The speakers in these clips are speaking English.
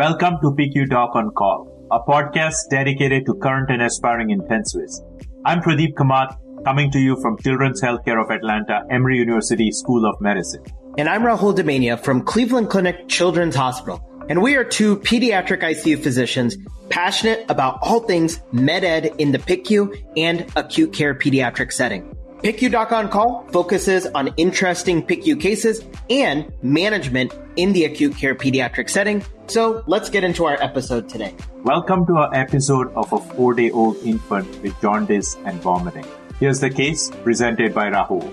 Welcome to PICU Doc on Call, a podcast dedicated to current and aspiring intensivists. I'm Pradeep Kamath, coming to you from Children's Healthcare of Atlanta, Emory University School of Medicine. And I'm Rahul Damania from Cleveland Clinic Children's Hospital. And we are two pediatric ICU physicians passionate about all things med ed in the PICU and acute care pediatric setting. PICU Doc on Call focuses on interesting PICU cases and management in the acute care pediatric setting. So let's get into our episode today. Welcome to our episode of a four day old infant with jaundice and vomiting. Here's the case presented by Rahul.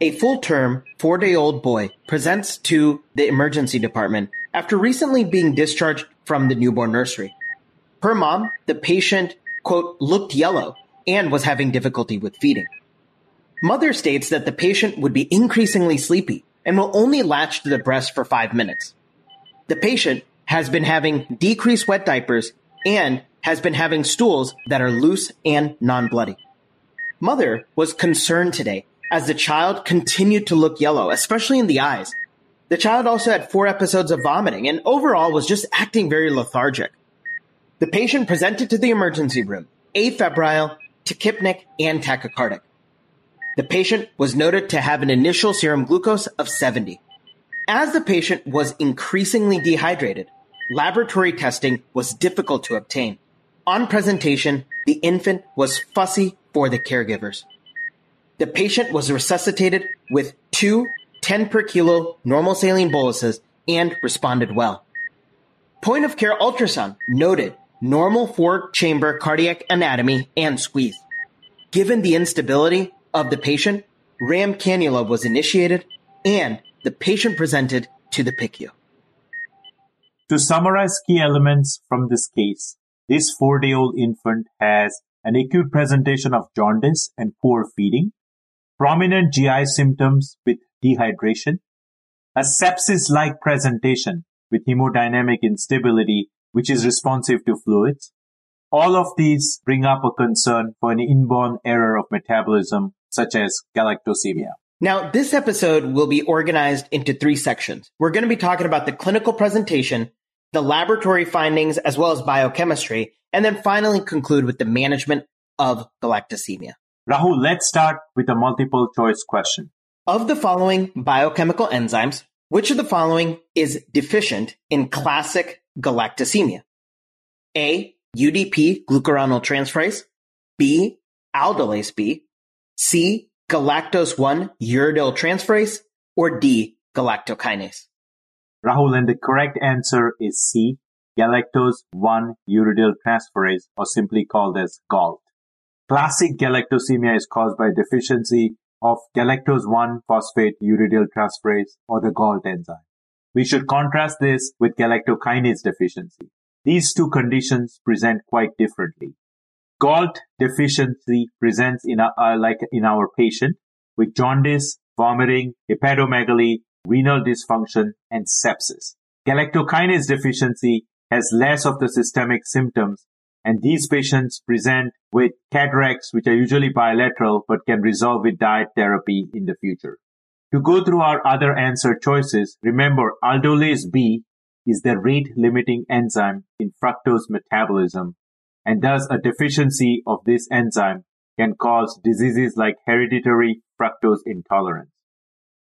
A full term, four day old boy presents to the emergency department after recently being discharged from the newborn nursery. Per mom, the patient quote, looked yellow and was having difficulty with feeding. Mother states that the patient would be increasingly sleepy and will only latch to the breast for five minutes. The patient has been having decreased wet diapers and has been having stools that are loose and non-bloody. Mother was concerned today as the child continued to look yellow, especially in the eyes. The child also had four episodes of vomiting and overall was just acting very lethargic. The patient presented to the emergency room, afebrile, tachypneic, and tachycardic. The patient was noted to have an initial serum glucose of 70. As the patient was increasingly dehydrated, laboratory testing was difficult to obtain. On presentation, the infant was fussy for the caregivers. The patient was resuscitated with two 10 per kilo normal saline boluses and responded well. Point of care ultrasound noted normal four chamber cardiac anatomy and squeeze. Given the instability of the patient, RAM cannula was initiated and the patient presented to the PICU. To summarize key elements from this case, this four day old infant has an acute presentation of jaundice and poor feeding, prominent GI symptoms with dehydration, a sepsis like presentation with hemodynamic instability which is responsive to fluids. All of these bring up a concern for an inborn error of metabolism, such as galactosemia. Now, this episode will be organized into three sections. We're going to be talking about the clinical presentation, the laboratory findings, as well as biochemistry, and then finally conclude with the management of galactosemia. Rahul, let's start with a multiple choice question. Of the following biochemical enzymes, which of the following is deficient in classic galactosemia? A. UDP glucuronyl transferase. B. Aldolase B. C. Galactose 1 uridyl transferase. Or D. Galactokinase. Rahul, and the correct answer is C. Galactose 1 uridyl transferase, or simply called as GALT. Classic galactosemia is caused by deficiency of galactose 1 phosphate uridyl transferase or the GALT enzyme. We should contrast this with galactokinase deficiency. These two conditions present quite differently. GALT deficiency presents in a, uh, like in our patient with jaundice, vomiting, hepatomegaly, renal dysfunction, and sepsis. Galactokinase deficiency has less of the systemic symptoms, and these patients present with cataracts, which are usually bilateral but can resolve with diet therapy in the future. To go through our other answer choices, remember aldolase B is the rate limiting enzyme in fructose metabolism, and thus a deficiency of this enzyme can cause diseases like hereditary fructose intolerance.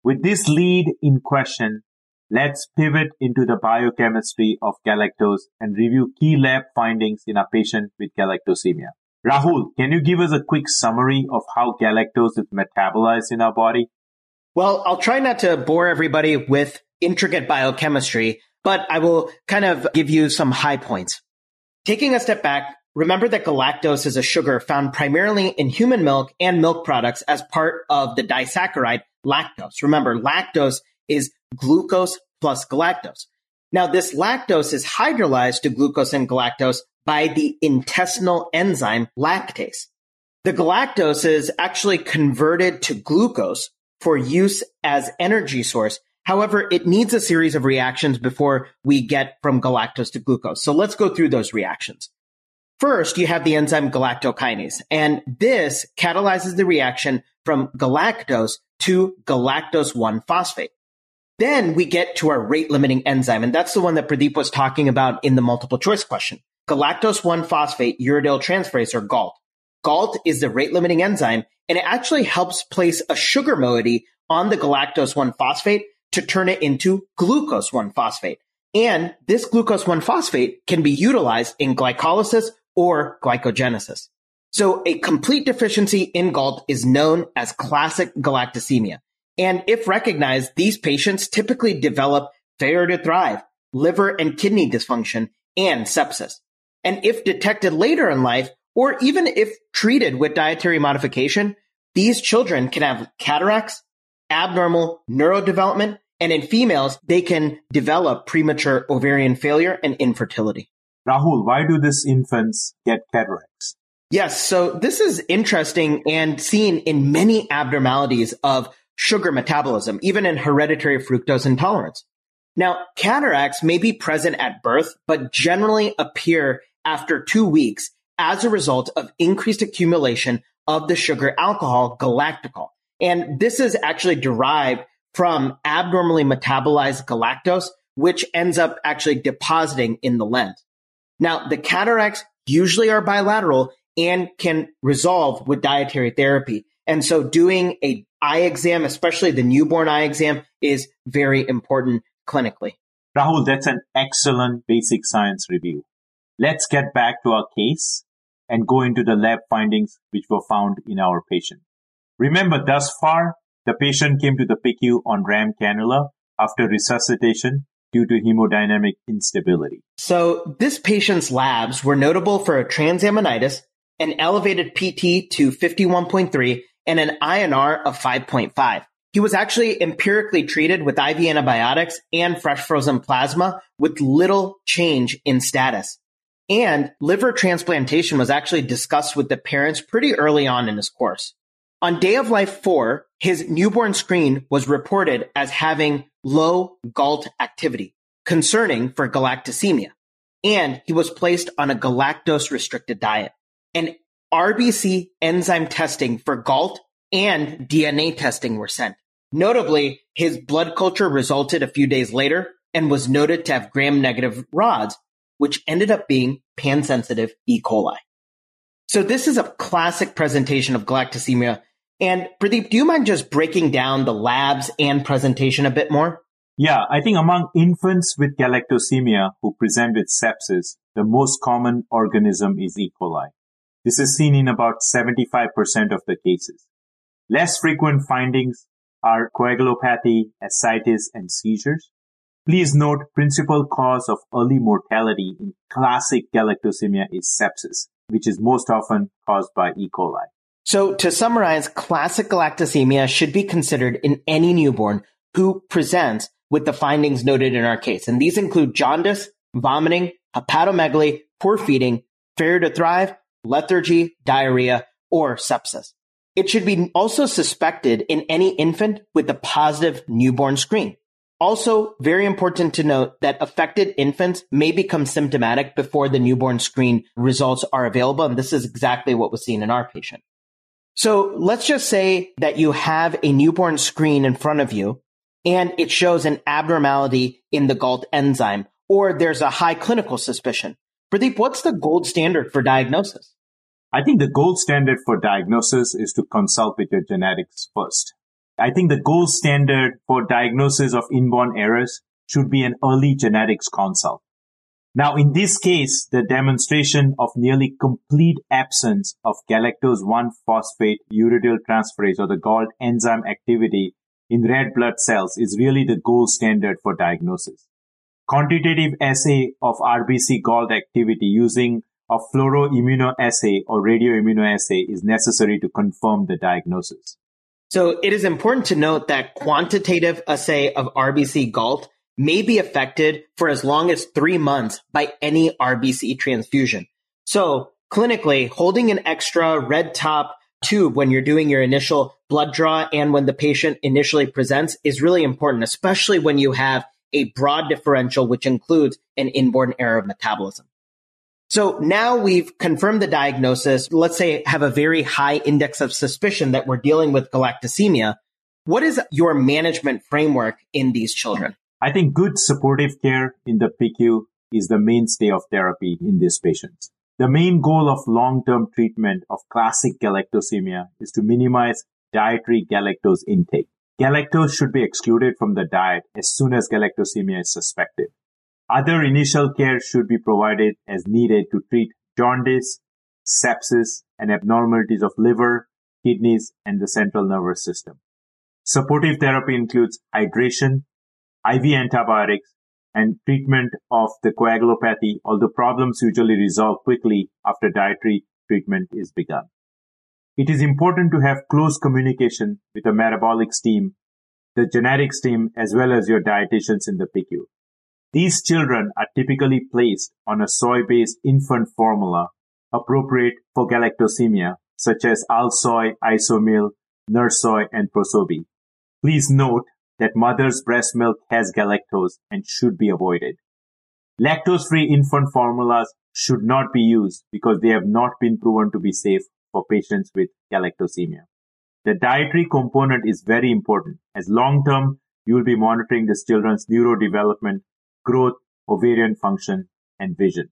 With this lead in question, let's pivot into the biochemistry of galactose and review key lab findings in a patient with galactosemia. Rahul, can you give us a quick summary of how galactose is metabolized in our body? Well, I'll try not to bore everybody with intricate biochemistry, but I will kind of give you some high points. Taking a step back, remember that galactose is a sugar found primarily in human milk and milk products as part of the disaccharide lactose. Remember, lactose is glucose plus galactose. Now, this lactose is hydrolyzed to glucose and galactose by the intestinal enzyme lactase. The galactose is actually converted to glucose for use as energy source. However, it needs a series of reactions before we get from galactose to glucose. So let's go through those reactions. First, you have the enzyme galactokinase, and this catalyzes the reaction from galactose to galactose 1 phosphate. Then we get to our rate limiting enzyme, and that's the one that Pradeep was talking about in the multiple choice question. Galactose 1 phosphate uridyl transferase or GALT. GALT is the rate limiting enzyme, and it actually helps place a sugar moiety on the galactose 1 phosphate to turn it into glucose 1 phosphate. And this glucose 1 phosphate can be utilized in glycolysis or glycogenesis. So a complete deficiency in GALT is known as classic galactosemia. And if recognized, these patients typically develop failure to thrive, liver and kidney dysfunction, and sepsis. And if detected later in life, or even if treated with dietary modification, these children can have cataracts, abnormal neurodevelopment, and in females, they can develop premature ovarian failure and infertility. Rahul, why do these infants get cataracts? Yes, so this is interesting and seen in many abnormalities of sugar metabolism, even in hereditary fructose intolerance. Now, cataracts may be present at birth, but generally appear after two weeks as a result of increased accumulation of the sugar alcohol galactitol. And this is actually derived from abnormally metabolized galactose, which ends up actually depositing in the lens. Now, the cataracts usually are bilateral and can resolve with dietary therapy. And so doing a eye exam, especially the newborn eye exam, is very important clinically. Rahul, that's an excellent basic science review. Let's get back to our case and go into the lab findings which were found in our patient. Remember, thus far, the patient came to the PICU on RAM cannula after resuscitation due to hemodynamic instability. So this patient's labs were notable for a transaminitis, an elevated PT to 51.3, and an INR of 5.5. He was actually empirically treated with IV antibiotics and fresh frozen plasma with little change in status. And liver transplantation was actually discussed with the parents pretty early on in his course. On day of life four, his newborn screen was reported as having low GALT activity, concerning for galactosemia. And he was placed on a galactose restricted diet. And RBC enzyme testing for GALT and DNA testing were sent. Notably, his blood culture resulted a few days later and was noted to have gram negative rods, which ended up being pan-sensitive E. coli. So this is a classic presentation of galactosemia. And Pradeep, do you mind just breaking down the labs and presentation a bit more? Yeah, I think among infants with galactosemia who present with sepsis, the most common organism is E. coli. This is seen in about 75% of the cases. Less frequent findings are coagulopathy, ascites, and seizures. Please note, principal cause of early mortality in classic galactosemia is sepsis, which is most often caused by E. coli. So to summarize, classic galactosemia should be considered in any newborn who presents with the findings noted in our case. And these include jaundice, vomiting, hepatomegaly, poor feeding, failure to thrive, lethargy, diarrhea, or sepsis. It should be also suspected in any infant with a positive newborn screen. Also, very important to note that affected infants may become symptomatic before the newborn screen results are available. And this is exactly what was seen in our patient. So let's just say that you have a newborn screen in front of you and it shows an abnormality in the GALT enzyme or there's a high clinical suspicion. Pradeep, what's the gold standard for diagnosis? I think the gold standard for diagnosis is to consult with your genetics first. I think the gold standard for diagnosis of inborn errors should be an early genetics consult. Now, in this case, the demonstration of nearly complete absence of galactose 1 phosphate uridyl transferase or the GALT enzyme activity in red blood cells is really the gold standard for diagnosis. Quantitative assay of RBC GALT activity using a fluoroimmunoassay or radioimmunoassay is necessary to confirm the diagnosis. So it is important to note that quantitative assay of RBC GALT may be affected for as long as three months by any RBC transfusion. So clinically, holding an extra red top tube when you're doing your initial blood draw and when the patient initially presents is really important, especially when you have a broad differential, which includes an inborn error of metabolism. So now we've confirmed the diagnosis. Let's say have a very high index of suspicion that we're dealing with galactosemia. What is your management framework in these children? I think good supportive care in the PICU is the mainstay of therapy in these patients. The main goal of long-term treatment of classic galactosemia is to minimize dietary galactose intake. Galactose should be excluded from the diet as soon as galactosemia is suspected. Other initial care should be provided as needed to treat jaundice, sepsis, and abnormalities of liver, kidneys, and the central nervous system. Supportive therapy includes hydration, IV antibiotics, and treatment of the coagulopathy, although problems usually resolve quickly after dietary treatment is begun. It is important to have close communication with the metabolics team, the genetics team, as well as your dietitians in the PICU. These children are typically placed on a soy-based infant formula appropriate for galactosemia, such as Alsoy, Isomil, Nursoy, and ProSobee. Please note that mother's breast milk has galactose and should be avoided. Lactose-free infant formulas should not be used because they have not been proven to be safe for patients with galactosemia. The dietary component is very important as long term you will be monitoring this children's neurodevelopment, growth, ovarian function, and vision.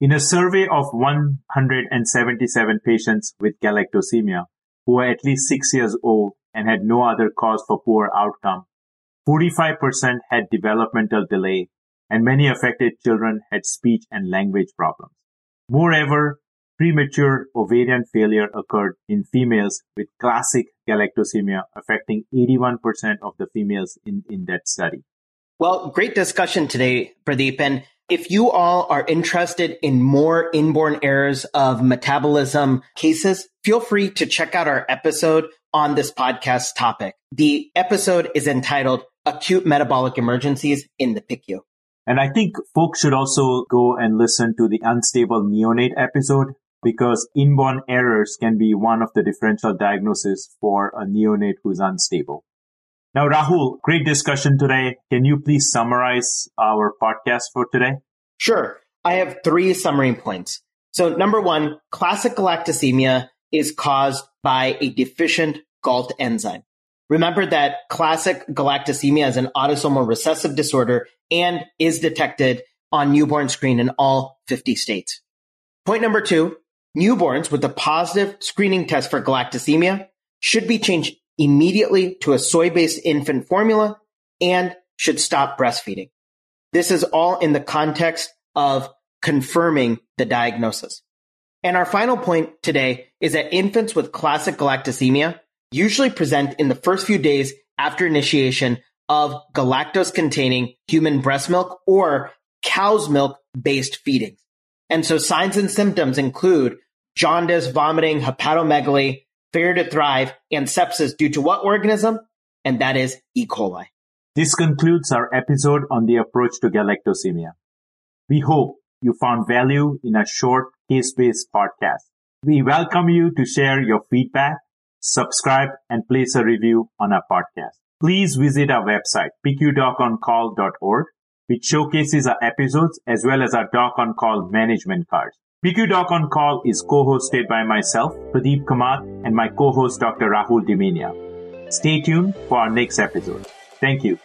In a survey of 177 patients with galactosemia who were at least six years old and had no other cause for poor outcome, 45% had developmental delay and many affected children had speech and language problems. Moreover, premature ovarian failure occurred in females with classic galactosemia, affecting 81% of the females in, in that study. Well, great discussion today, Pradeep. And if you all are interested in more inborn errors of metabolism cases, feel free to check out our episode on this podcast topic. The episode is entitled Acute Metabolic Emergencies in the PICU. And I think folks should also go and listen to the unstable neonate episode because inborn errors can be one of the differential diagnoses for a neonate who's unstable. Now, Rahul, great discussion today. Can you please summarize our podcast for today? Sure. I have three summary points. So number one, classic galactosemia is caused by a deficient GALT enzyme. Remember that classic galactosemia is an autosomal recessive disorder and is detected on newborn screen in all 50 states. Point number two, newborns with a positive screening test for galactosemia should be changed immediately to a soy-based infant formula and should stop breastfeeding. This is all in the context of confirming the diagnosis. And our final point today is that infants with classic galactosemia usually present in the first few days after initiation of galactose containing human breast milk or cow's milk based feedings. And so signs and symptoms include jaundice, vomiting, hepatomegaly, failure to thrive, and sepsis due to what organism? And that is E. coli. This concludes our episode on the approach to galactosemia. We hope you found value in a short case-based podcast. We welcome you to share your feedback, subscribe, and place a review on our podcast. Please visit our website, picudoconcall.org, which showcases our episodes as well as our Doc on Call management cards. PICU Doc on Call is co-hosted by myself, Pradeep Kamath, and my co-host Dr. Rahul Damania. Stay tuned for our next episode. Thank you